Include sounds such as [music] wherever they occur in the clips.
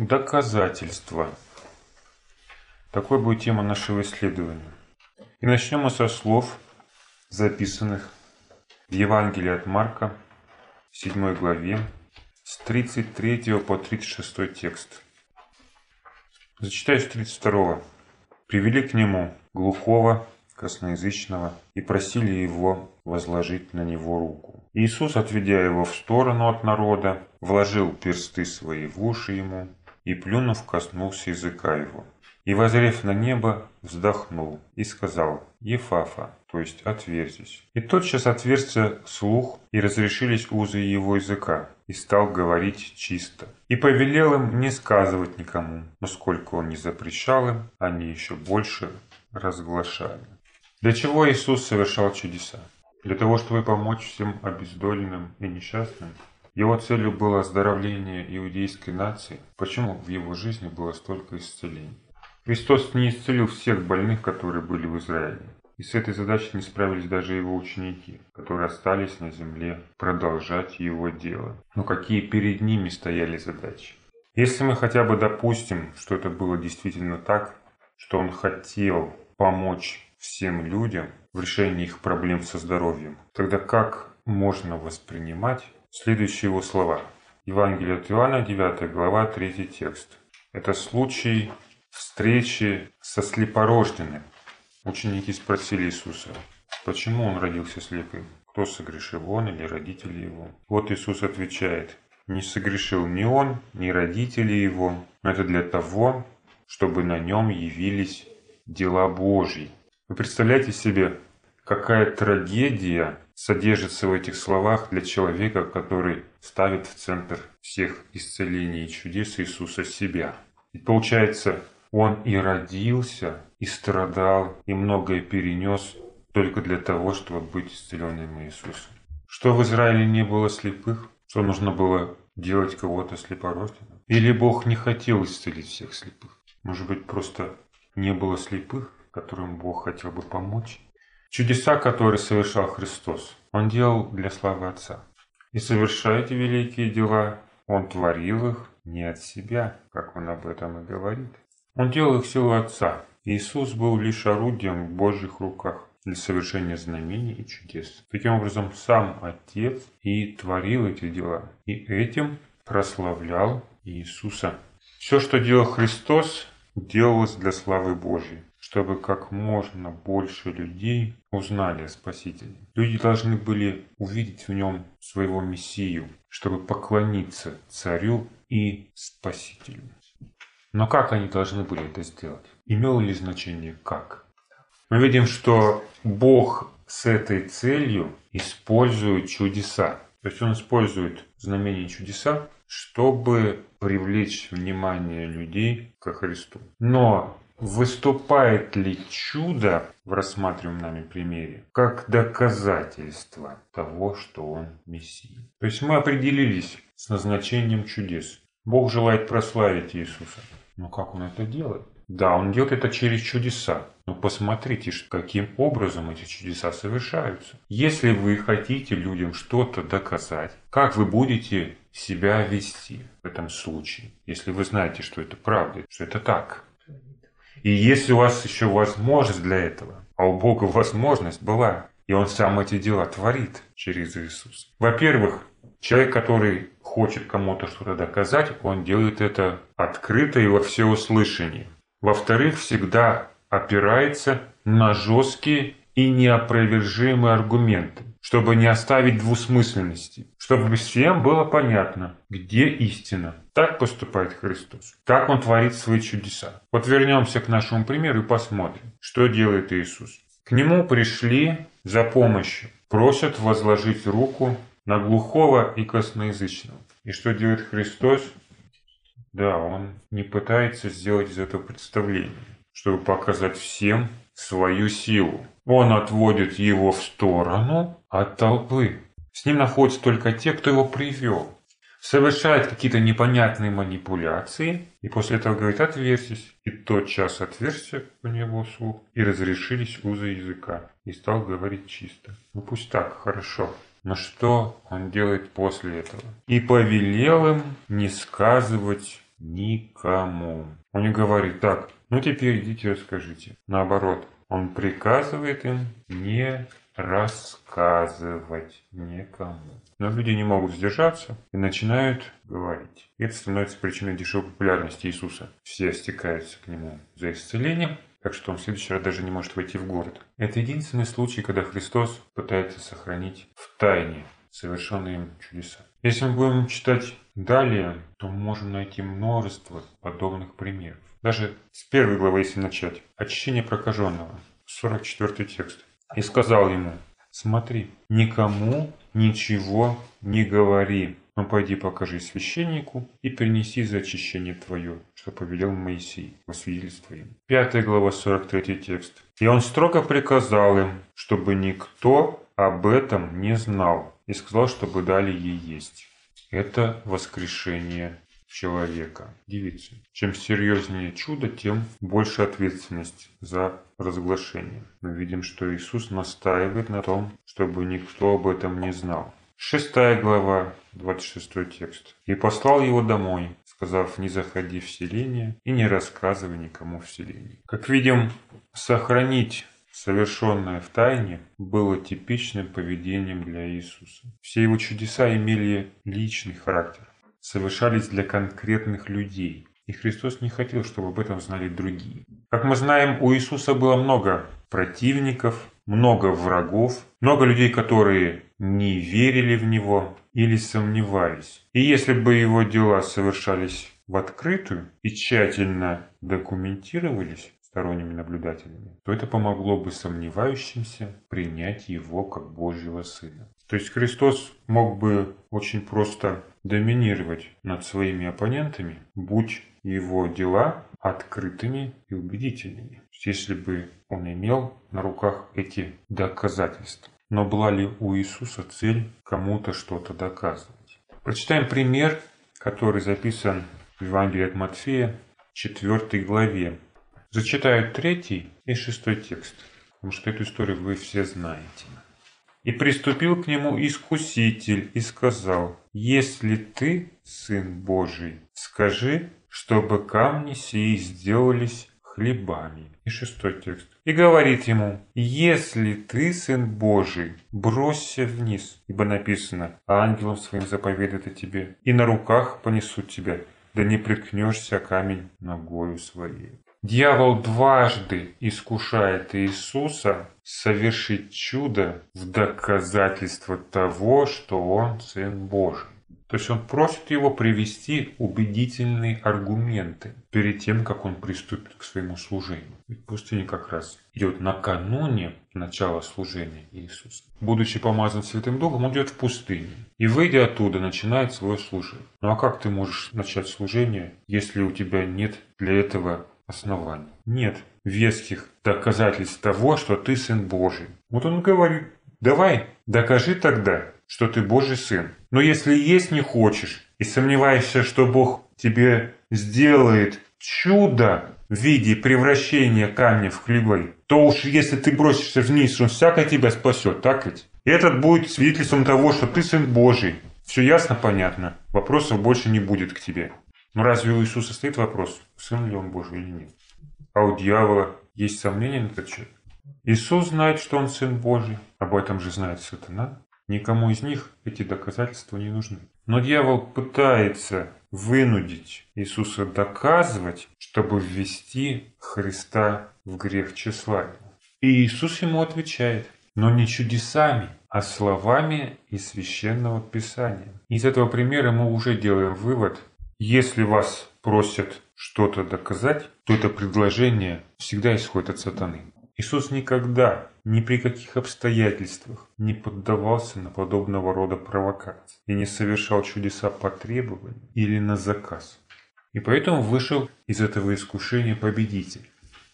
Доказательства. Такой будет тема нашего исследования. И начнем мы со слов, записанных в Евангелии от Марка, 7 главе, с 33 по 36 текст. Зачитаю с 32. «Привели к нему глухого, косноязычного, и просили его возложить на него руку. Иисус, отведя его в сторону от народа, вложил персты свои в уши ему и, плюнув, коснулся языка его. И, возрев на небо, вздохнул и сказал «Ефафа», то есть «отверзись». И тотчас отверзся слух, и разрешились узы его языка, и стал говорить чисто. И повелел им не сказывать никому, но сколько он не запрещал им, они еще больше разглашали. Для чего Иисус совершал чудеса? Для того, чтобы помочь всем обездоленным и несчастным? Его целью было оздоровление иудейской нации. Почему в его жизни было столько исцелений? Христос не исцелил всех больных, которые были в Израиле. И с этой задачей не справились даже его ученики, которые остались на земле продолжать его дело. Но какие перед ними стояли задачи? Если мы хотя бы допустим, что это было действительно так, что он хотел помочь всем людям в решении их проблем со здоровьем, тогда как можно воспринимать следующие его слова? Евангелие от Иоанна, 9 глава, 3 текст. Это случай встречи со слепорожденным. Ученики спросили Иисуса, почему он родился слепым? Кто согрешил, он или родители его? Вот Иисус отвечает, не согрешил ни он, ни родители его, но это для того, чтобы на нем явились дела Божьи. Вы представляете себе, какая трагедия содержится в этих словах для человека, который ставит в центр всех исцелений и чудес Иисуса себя. И получается, он и родился, и страдал, и многое перенес только для того, чтобы быть исцеленным Иисусом. Что в Израиле не было слепых? Что нужно было делать кого-то слепорожденным? Или Бог не хотел исцелить всех слепых? Может быть, просто не было слепых, которым Бог хотел бы помочь? Чудеса, которые совершал Христос, Он делал для славы Отца. И совершая эти великие дела, Он творил их не от себя, как Он об этом и говорит. Он делал их силу Отца. Иисус был лишь орудием в Божьих руках для совершения знамений и чудес. Таким образом, сам Отец и творил эти дела, и этим прославлял Иисуса. Все, что делал Христос, делалось для славы Божьей, чтобы как можно больше людей узнали о Спасителе. Люди должны были увидеть в нем своего Мессию, чтобы поклониться Царю и Спасителю. Но как они должны были это сделать? Имело ли значение как? Мы видим, что Бог с этой целью использует чудеса. То есть он использует знамения чудеса, чтобы привлечь внимание людей ко Христу. Но выступает ли чудо в рассматриваемом нами примере как доказательство того, что он Мессия? То есть мы определились с назначением чудес. Бог желает прославить Иисуса. Но как он это делает? Да, он делает это через чудеса. Но посмотрите, каким образом эти чудеса совершаются. Если вы хотите людям что-то доказать, как вы будете себя вести в этом случае, если вы знаете, что это правда, что это так. И если у вас еще возможность для этого, а у Бога возможность была, и Он сам эти дела творит через Иисуса. Во-первых, Человек, который хочет кому-то что-то доказать, он делает это открыто и во всеуслышание. Во-вторых, всегда опирается на жесткие и неопровержимые аргументы, чтобы не оставить двусмысленности, чтобы всем было понятно, где истина. Так поступает Христос. Так Он творит свои чудеса. Вот вернемся к нашему примеру и посмотрим, что делает Иисус. К Нему пришли за помощью, просят возложить руку на глухого и косноязычного. И что делает Христос? Да, он не пытается сделать из этого представление, чтобы показать всем свою силу. Он отводит его в сторону от толпы. С ним находятся только те, кто его привел. Совершает какие-то непонятные манипуляции и после этого говорит «отверзись». И тот час отверзся у него слух и разрешились узы языка. И стал говорить чисто. Ну пусть так, хорошо. Но что он делает после этого? «И повелел им не сказывать никому. Он не говорит так, ну теперь идите расскажите. Наоборот, он приказывает им не рассказывать никому. Но люди не могут сдержаться и начинают говорить. Это становится причиной дешевой популярности Иисуса. Все стекаются к нему за исцелением, так что он в следующий раз даже не может войти в город. Это единственный случай, когда Христос пытается сохранить в тайне совершенные им чудеса. Если мы будем читать далее, то можем найти множество подобных примеров. Даже с первой главы, если начать. Очищение прокаженного. 44 текст. И сказал ему, смотри, никому ничего не говори, но пойди покажи священнику и принеси за очищение твое, что повелел Моисей во свидетельство им. Пятая глава, 43 текст. И он строго приказал им, чтобы никто об этом не знал, и сказал, чтобы дали ей есть. Это воскрешение человека, девицы. Чем серьезнее чудо, тем больше ответственность за разглашение. Мы видим, что Иисус настаивает на том, чтобы никто об этом не знал. Шестая глава, 26 текст. «И послал его домой, сказав, не заходи в селение и не рассказывай никому в селении». Как видим, сохранить совершенное в тайне, было типичным поведением для Иисуса. Все его чудеса имели личный характер совершались для конкретных людей. И Христос не хотел, чтобы об этом знали другие. Как мы знаем, у Иисуса было много противников, много врагов, много людей, которые не верили в Него или сомневались. И если бы его дела совершались в открытую и тщательно документировались сторонними наблюдателями, то это помогло бы сомневающимся принять его как Божьего Сына. То есть Христос мог бы очень просто доминировать над своими оппонентами, будь его дела открытыми и убедительными, если бы он имел на руках эти доказательства. Но была ли у Иисуса цель кому-то что-то доказывать? Прочитаем пример, который записан в Евангелии от Матфея, 4 главе. Зачитаю третий и шестой текст, потому что эту историю вы все знаете. И приступил к нему искуситель и сказал, «Если ты Сын Божий, скажи, чтобы камни сии сделались хлебами». И шестой текст. И говорит ему, «Если ты Сын Божий, бросься вниз, ибо написано, ангелом своим заповедает о тебе, и на руках понесут тебя, да не приткнешься камень ногою своей». Дьявол дважды искушает Иисуса совершить чудо в доказательство того, что он Сын Божий. То есть он просит его привести убедительные аргументы перед тем, как он приступит к своему служению. Ведь пустыня как раз идет накануне начала служения Иисуса. Будучи помазан Святым Духом, он идет в пустыню. И выйдя оттуда, начинает свое служение. Ну а как ты можешь начать служение, если у тебя нет для этого оснований. Нет веских доказательств того, что ты Сын Божий. Вот он говорит, давай, докажи тогда, что ты Божий Сын. Но если есть не хочешь и сомневаешься, что Бог тебе сделает чудо в виде превращения камня в хлебы, то уж если ты бросишься вниз, он всяко тебя спасет, так ведь? И этот будет свидетельством того, что ты Сын Божий. Все ясно, понятно. Вопросов больше не будет к тебе. Но разве у Иисуса стоит вопрос, сын ли он Божий или нет? А у дьявола есть сомнения на этот счет? Иисус знает, что он сын Божий, об этом же знает сатана. Никому из них эти доказательства не нужны. Но дьявол пытается вынудить Иисуса доказывать, чтобы ввести Христа в грех тщеславия. И Иисус ему отвечает, но не чудесами, а словами из священного писания. Из этого примера мы уже делаем вывод, если вас просят что-то доказать, то это предложение всегда исходит от сатаны. Иисус никогда, ни при каких обстоятельствах не поддавался на подобного рода провокации и не совершал чудеса по требованию или на заказ. И поэтому вышел из этого искушения победитель.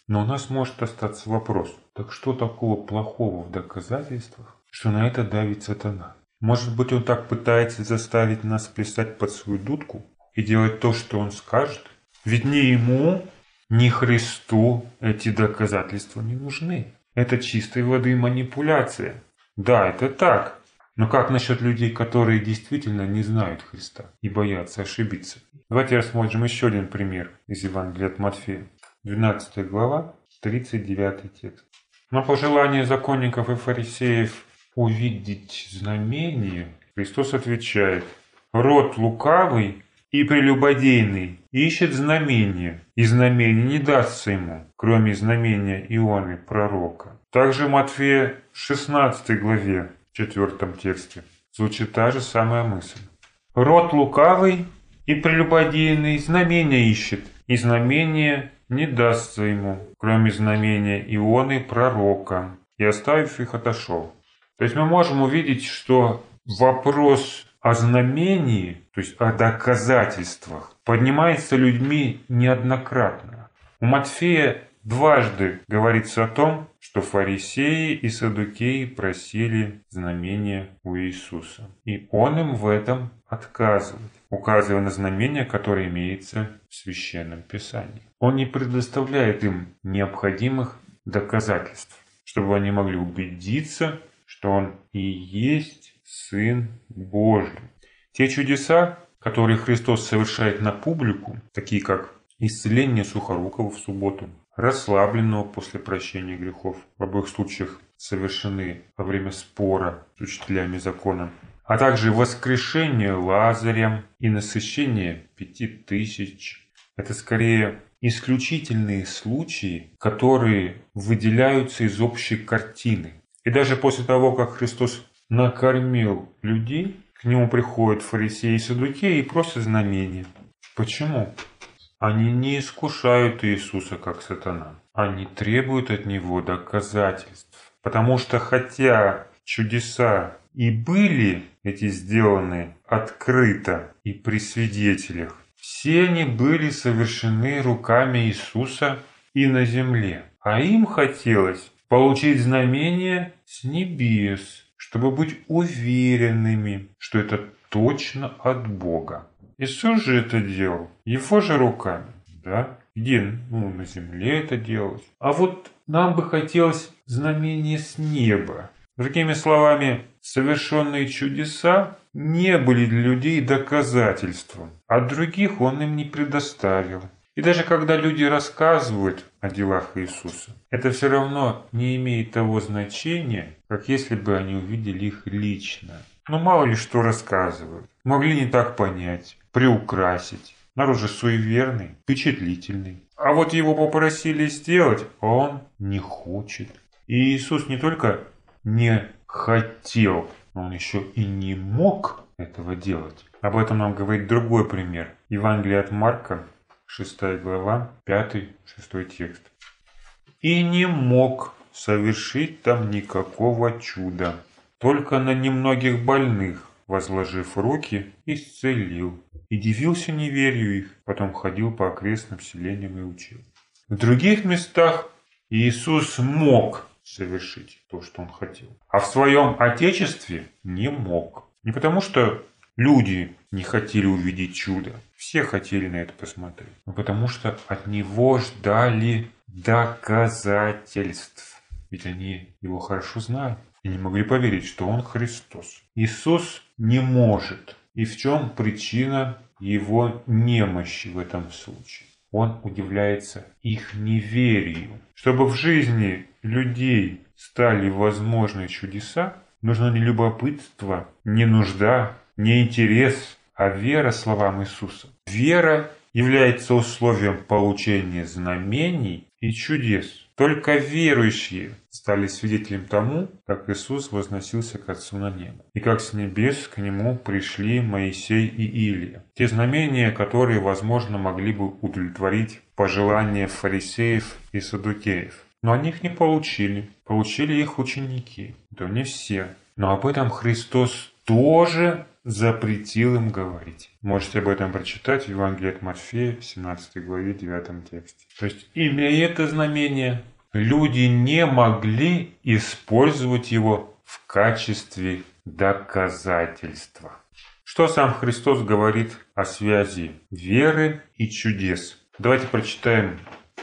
Но у нас может остаться вопрос, так что такого плохого в доказательствах, что на это давит сатана? Может быть он так пытается заставить нас плясать под свою дудку, и делать то, что он скажет. Ведь ни ему, ни Христу эти доказательства не нужны. Это чистой воды манипуляция. Да, это так. Но как насчет людей, которые действительно не знают Христа и боятся ошибиться? Давайте рассмотрим еще один пример из Евангелия от Матфея. 12 глава, 39 текст. Но по желанию законников и фарисеев увидеть знамение, Христос отвечает, «Род лукавый и прелюбодейный ищет знамения, и знамение не дастся ему, кроме знамения Ионы, пророка». Также Матфея 16 главе, 4 тексте, звучит та же самая мысль. «Род лукавый и прелюбодейный знамения ищет, и знамение не дастся ему, кроме знамения Ионы, пророка». И оставив их, отошел. То есть мы можем увидеть, что вопрос о знамении, то есть о доказательствах, поднимается людьми неоднократно. У Матфея дважды говорится о том, что фарисеи и садукеи просили знамения у Иисуса. И Он им в этом отказывает, указывая на знамение, которое имеется в Священном Писании. Он не предоставляет им необходимых доказательств, чтобы они могли убедиться, что Он и есть Сын Божий. Те чудеса, которые Христос совершает на публику, такие как исцеление Сухорукова в субботу, расслабленного после прощения грехов, в обоих случаях совершены во время спора с учителями закона, а также воскрешение Лазаря и насыщение пяти тысяч. Это скорее исключительные случаи, которые выделяются из общей картины. И даже после того, как Христос накормил людей, к нему приходят фарисеи и садукеи и просят знамения. Почему? Они не искушают Иисуса как сатана. Они требуют от него доказательств. Потому что хотя чудеса и были эти сделаны открыто и при свидетелях, все они были совершены руками Иисуса и на земле. А им хотелось получить знамение с небес, чтобы быть уверенными, что это точно от Бога. Иисус же это делал его же руками, да? Где? Ну, на земле это делалось. А вот нам бы хотелось знамение с неба. Другими словами, совершенные чудеса не были для людей доказательством, а других он им не предоставил. И даже когда люди рассказывают о делах Иисуса, это все равно не имеет того значения, как если бы они увидели их лично. Но мало ли что рассказывают. Могли не так понять, приукрасить. Народ же суеверный, впечатлительный. А вот его попросили сделать, а он не хочет. И Иисус не только не хотел, он еще и не мог этого делать. Об этом нам говорит другой пример. Евангелие от Марка, 6 глава, 5-6 текст. «И не мог совершить там никакого чуда, только на немногих больных, возложив руки, исцелил. И дивился неверию их, потом ходил по окрестным селениям и учил. В других местах Иисус мог совершить то, что он хотел, а в своем Отечестве не мог. Не потому что Люди не хотели увидеть чудо. Все хотели на это посмотреть. Но потому что от него ждали доказательств. Ведь они его хорошо знали и не могли поверить, что он Христос. Иисус не может. И в чем причина его немощи в этом случае? Он удивляется их неверию. Чтобы в жизни людей стали возможны чудеса, нужно не любопытство, не нужда, не интерес, а вера словам Иисуса. Вера является условием получения знамений и чудес. Только верующие стали свидетелем тому, как Иисус возносился к Отцу на небо, и как с небес к Нему пришли Моисей и Илия. Те знамения, которые, возможно, могли бы удовлетворить пожелания фарисеев и садукеев. Но они их не получили. Получили их ученики. Да не все. Но об этом Христос тоже запретил им говорить. Можете об этом прочитать в Евангелии от Матфея, 17 главе, 9 тексте. То есть, имея это знамение, люди не могли использовать его в качестве доказательства. Что сам Христос говорит о связи веры и чудес? Давайте прочитаем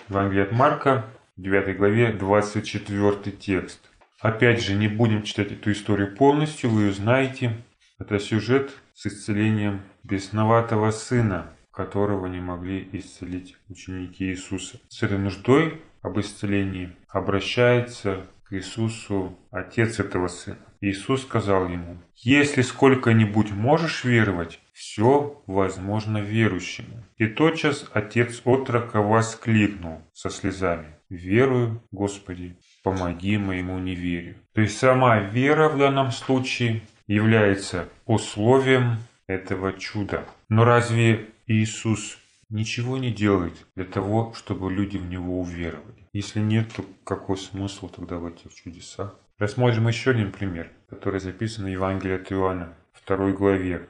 Евангелие от Марка, 9 главе, 24 текст. Опять же, не будем читать эту историю полностью, вы ее знаете. Это сюжет с исцелением бесноватого сына, которого не могли исцелить ученики Иисуса. С этой нуждой об исцелении обращается к Иисусу отец этого сына. Иисус сказал ему, «Если сколько-нибудь можешь веровать, все возможно верующему». И тотчас отец отрока воскликнул со слезами, «Верую, Господи, помоги моему неверию». То есть сама вера в данном случае является условием этого чуда. Но разве Иисус ничего не делает для того, чтобы люди в Него уверовали? Если нет, то какой смысл тогда в этих чудесах? Рассмотрим еще один пример, который записан в Евангелии от Иоанна, второй главе.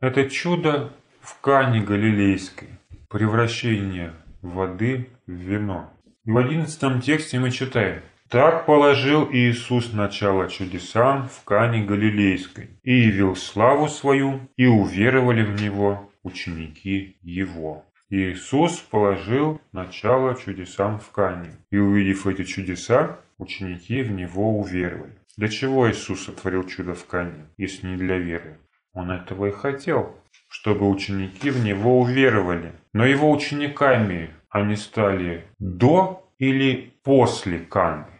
Это чудо в Кане Галилейской, превращение воды в вино. И в одиннадцатом тексте мы читаем «Так положил Иисус начало чудесам в Кане Галилейской, и явил славу свою, и уверовали в Него ученики Его». Иисус положил начало чудесам в Кане, и увидев эти чудеса, ученики в Него уверовали. Для чего Иисус сотворил чудо в Кане, если не для веры? Он этого и хотел, чтобы ученики в Него уверовали. Но Его учениками они стали до или после Каны?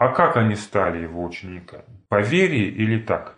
А как они стали Его учениками? По вере или так?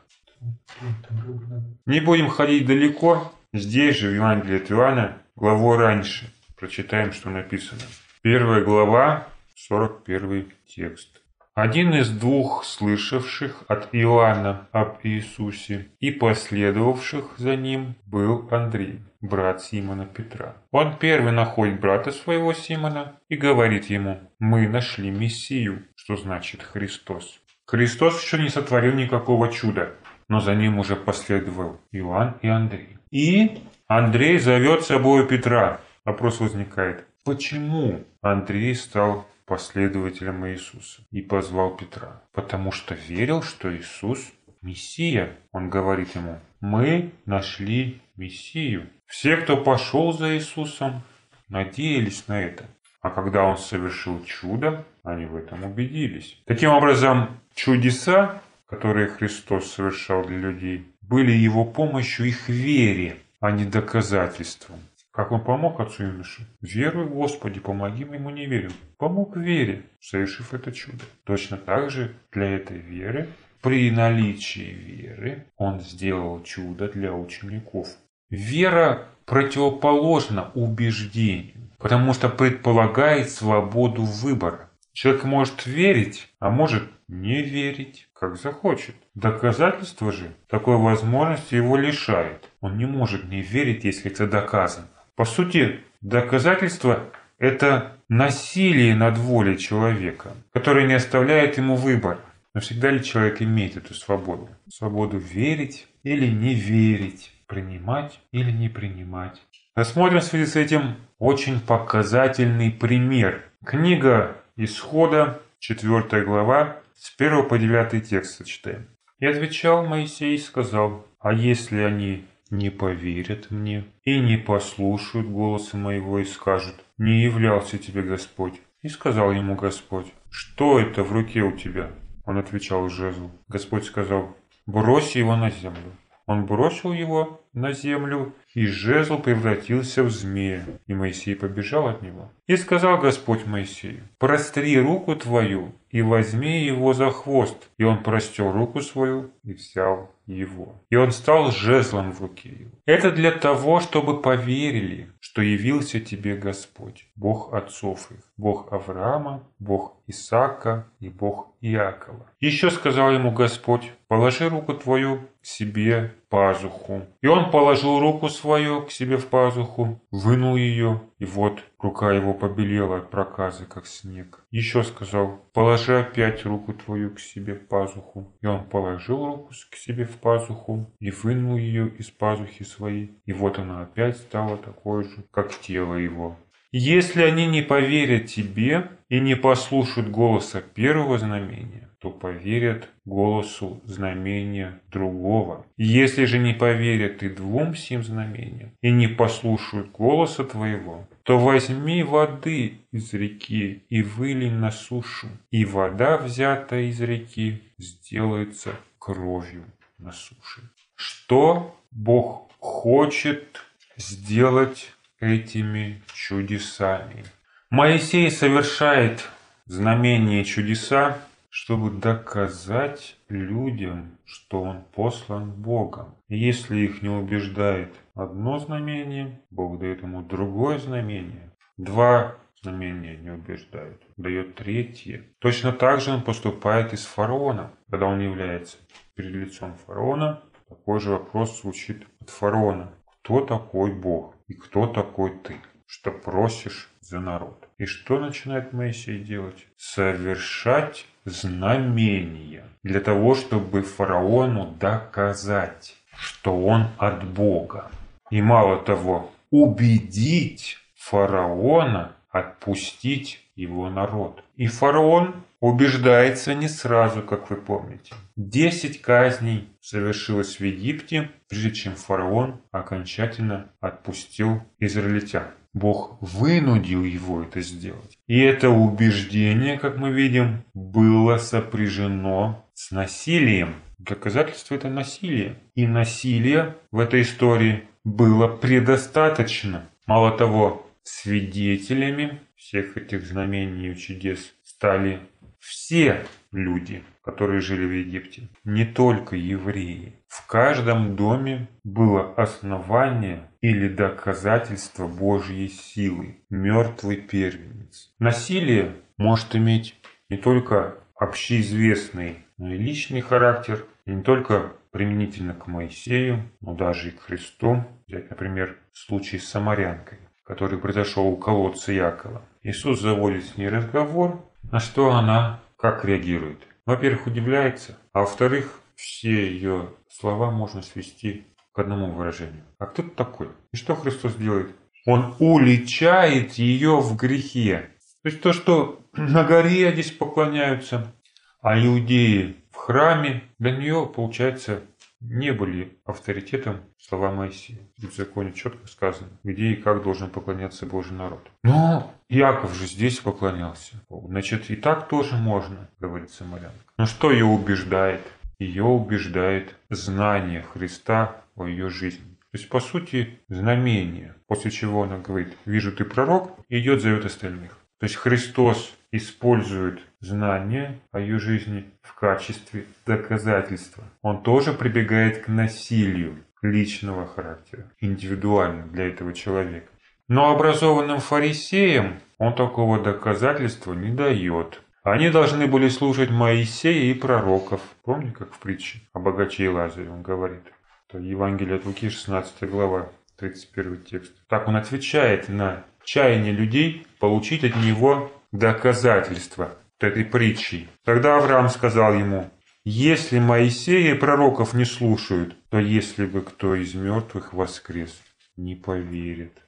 Не будем ходить далеко. Здесь же в Евангелии от Иоанна главу раньше. Прочитаем, что написано. Первая глава, 41 текст. Один из двух слышавших от Иоанна об Иисусе и последовавших за ним был Андрей, брат Симона Петра. Он первый находит брата своего Симона и говорит ему, мы нашли Мессию, что значит Христос. Христос еще не сотворил никакого чуда, но за ним уже последовал Иоанн и Андрей. И Андрей зовет с собой Петра. Вопрос возникает, почему Андрей стал последователем Иисуса и позвал Петра? Потому что верил, что Иисус Мессия. Он говорит ему, мы нашли Мессию. Все, кто пошел за Иисусом, надеялись на это. А когда он совершил чудо, они в этом убедились. Таким образом, чудеса, которые Христос совершал для людей, были его помощью их вере а не доказательством. Как он помог отцу юноше? Веруй, Господи, помоги моему неверию. Помог вере, совершив это чудо. Точно так же для этой веры, при наличии веры, он сделал чудо для учеников. Вера противоположна убеждению, потому что предполагает свободу выбора. Человек может верить, а может не верить, как захочет. Доказательство же такой возможности его лишает. Он не может не верить, если это доказано. По сути, доказательство – это насилие над волей человека, которое не оставляет ему выбора. Но всегда ли человек имеет эту свободу? Свободу верить или не верить, принимать или не принимать. Рассмотрим в связи с этим очень показательный пример. Книга Исхода, 4 глава, с 1 по 9 текст читаем. И отвечал Моисей и сказал, а если они не поверят мне и не послушают голоса моего и скажут, не являлся тебе Господь. И сказал ему Господь, что это в руке у тебя? Он отвечал жезл. Господь сказал, брось его на землю. Он бросил его на землю, и жезл превратился в змея, и Моисей побежал от него. И сказал Господь Моисею, простри руку твою и возьми его за хвост. И он простер руку свою и взял его. И он стал жезлом в руке его. Это для того, чтобы поверили, что явился тебе Господь, Бог отцов их, Бог Авраама, Бог Исаака и Бог Иакова. Еще сказал ему Господь, положи руку твою себе пазуху. И он положил руку свою к себе в пазуху, вынул ее, и вот рука его побелела от проказы, как снег. Еще сказал, положи опять руку твою к себе в пазуху. И он положил руку к себе в пазуху и вынул ее из пазухи своей, и вот она опять стала такой же, как тело его. Если они не поверят тебе и не послушают голоса первого знамения, то поверят голосу знамения другого. Если же не поверят и двум сим знамениям, и не послушают голоса твоего, то возьми воды из реки и вылей на сушу, и вода, взятая из реки, сделается кровью на суше. Что Бог хочет сделать этими чудесами? Моисей совершает знамения и чудеса, чтобы доказать людям, что он послан Богом. И если их не убеждает одно знамение, Бог дает ему другое знамение. Два знамения не убеждают, дает третье. Точно так же он поступает и с фараоном, когда он является перед лицом фараона. Такой же вопрос звучит от фараона. Кто такой Бог и кто такой ты, что просишь за народ? И что начинает Моисей делать? Совершать знамения для того, чтобы фараону доказать, что он от Бога. И мало того, убедить фараона отпустить его народ. И фараон убеждается не сразу, как вы помните. Десять казней совершилось в Египте, прежде чем фараон окончательно отпустил израильтян. Бог вынудил его это сделать. И это убеждение, как мы видим, было сопряжено с насилием. Доказательство это насилие. И насилие в этой истории было предостаточно. Мало того, свидетелями всех этих знамений и чудес стали все люди, которые жили в Египте, не только евреи. В каждом доме было основание или доказательство Божьей силы, мертвый первенец. Насилие может иметь не только общеизвестный, но и личный характер, и не только применительно к Моисею, но даже и к Христу. Взять, например, случай с самарянкой, который произошел у колодца Якова. Иисус заводит с ней разговор, на что она как реагирует? Во-первых, удивляется, а во-вторых, все ее слова можно свести к одному выражению. А кто ты такой? И что Христос делает? Он уличает ее в грехе. То есть то, что [clears throat] на горе здесь поклоняются, а иудеи в храме, для нее, получается, не были авторитетом слова Моисея. В законе четко сказано, где и как должен поклоняться Божий народ. Но Яков же здесь поклонялся. Значит, и так тоже можно, говорит Самарянка. Но что ее убеждает? Ее убеждает знание Христа о ее жизни. То есть, по сути, знамение. После чего она говорит, вижу ты пророк, и идет зовет остальных. То есть Христос использует знания о ее жизни в качестве доказательства. Он тоже прибегает к насилию личного характера, индивидуально для этого человека. Но образованным фарисеям он такого доказательства не дает. Они должны были слушать Моисея и пророков. Помните, как в притче о богаче и Лазаре он говорит? Это Евангелие от Луки, 16 глава, 31 текст. Так он отвечает на чаяние людей получить от него доказательства этой притчи. Тогда Авраам сказал ему, «Если Моисея и пророков не слушают, то если бы кто из мертвых воскрес, не поверит».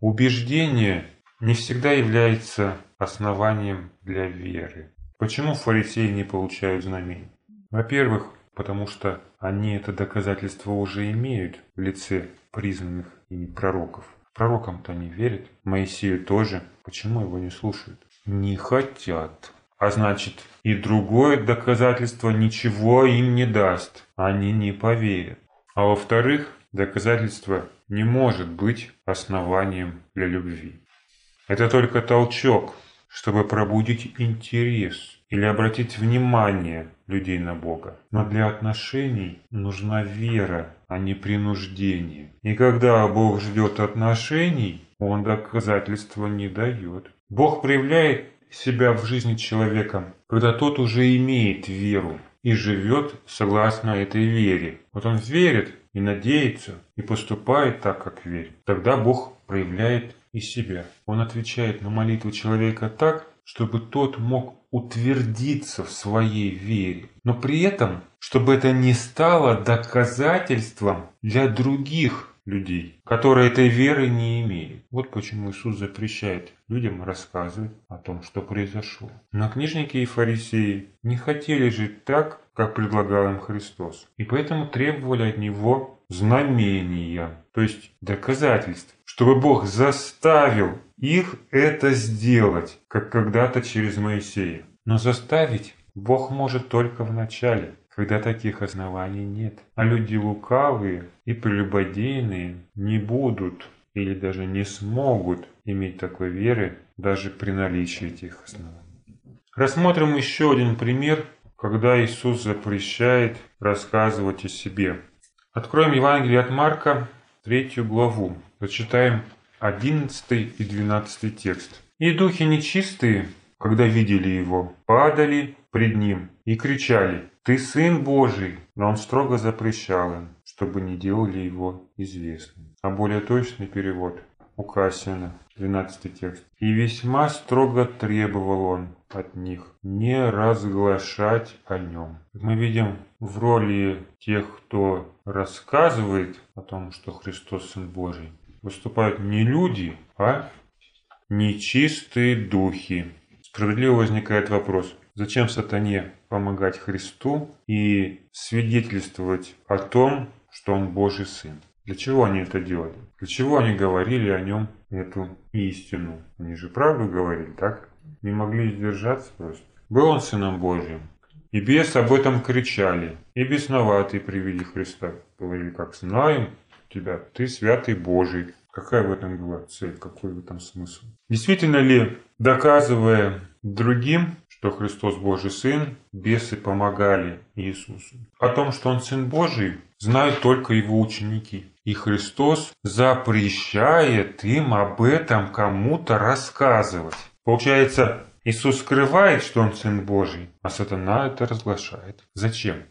Убеждение не всегда является основанием для веры. Почему фарисеи не получают знамений? Во-первых, потому что они это доказательство уже имеют в лице признанных ими пророков. Пророкам-то они верят, Моисею тоже. Почему его не слушают? Не хотят. А значит, и другое доказательство ничего им не даст. Они не поверят. А во-вторых, доказательство не может быть основанием для любви. Это только толчок, чтобы пробудить интерес или обратить внимание людей на Бога. Но для отношений нужна вера, а не принуждение. И когда Бог ждет отношений, Он доказательства не дает. Бог проявляет себя в жизни человека, когда тот уже имеет веру и живет согласно этой вере. Вот он верит и надеется, и поступает так, как верит. Тогда Бог проявляет и себя. Он отвечает на молитву человека так, чтобы тот мог утвердиться в своей вере, но при этом, чтобы это не стало доказательством для других людей, которые этой веры не имеют. Вот почему Иисус запрещает людям рассказывать о том, что произошло. Но книжники и фарисеи не хотели жить так, как предлагал им Христос, и поэтому требовали от Него знамения, то есть доказательств, чтобы Бог заставил их это сделать, как когда-то через Моисея. Но заставить Бог может только в начале, когда таких оснований нет. А люди лукавые и прелюбодейные не будут или даже не смогут иметь такой веры даже при наличии этих оснований. Рассмотрим еще один пример, когда Иисус запрещает рассказывать о себе. Откроем Евангелие от Марка, третью главу. Зачитаем 11 и 12 текст. «И духи нечистые, когда видели его, падали пред ним и кричали, «Ты Сын Божий!» Но он строго запрещал им, чтобы не делали его известным. А более точный перевод у Кассина, 12 текст. «И весьма строго требовал он от них не разглашать о нем». Мы видим в роли тех, кто рассказывает о том, что Христос Сын Божий, выступают не люди, а нечистые духи. Справедливо возникает вопрос, зачем сатане помогать Христу и свидетельствовать о том, что Он Божий Сын? Для чего они это делали? Для чего они говорили о нем эту истину? Они же правду говорили, так? Не могли сдержаться просто. Был он Сыном Божьим. И бес об этом кричали. И бесноватые при Христа говорили, как знаем тебя, ты святый Божий. Какая в этом была цель, какой в этом смысл? Действительно ли, доказывая другим, что Христос Божий Сын, бесы помогали Иисусу? О том, что Он Сын Божий, знают только Его ученики. И Христос запрещает им об этом кому-то рассказывать. Получается, Иисус скрывает, что Он Сын Божий, а сатана это разглашает. Зачем?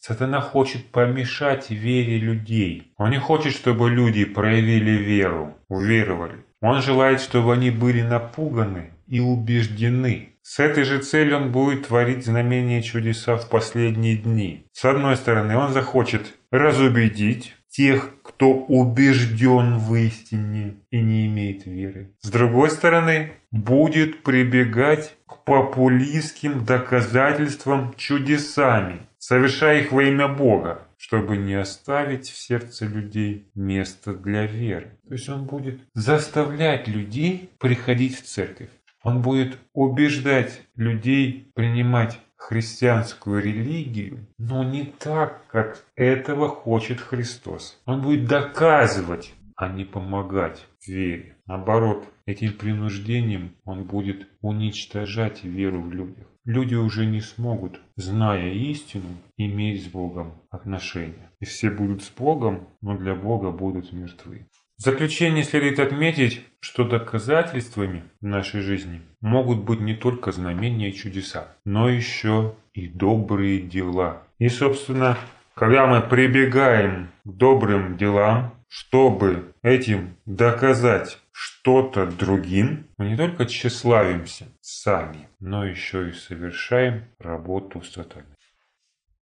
Сатана хочет помешать вере людей. Он не хочет, чтобы люди проявили веру, уверовали. Он желает, чтобы они были напуганы и убеждены. С этой же целью он будет творить знамения и чудеса в последние дни. С одной стороны, он захочет разубедить тех, кто убежден в истине и не имеет веры. С другой стороны, будет прибегать к популистским доказательствам чудесами, совершая их во имя Бога, чтобы не оставить в сердце людей место для веры. То есть он будет заставлять людей приходить в церковь. Он будет убеждать людей принимать христианскую религию, но не так, как этого хочет Христос. Он будет доказывать, а не помогать вере. Наоборот, этим принуждением он будет уничтожать веру в людях. Люди уже не смогут, зная истину, иметь с Богом отношения. И все будут с Богом, но для Бога будут мертвы. В заключение следует отметить, что доказательствами нашей жизни могут быть не только знамения и чудеса, но еще и добрые дела. И, собственно, когда мы прибегаем к добрым делам, чтобы этим доказать что-то другим, мы не только тщеславимся сами, но еще и совершаем работу сатаны.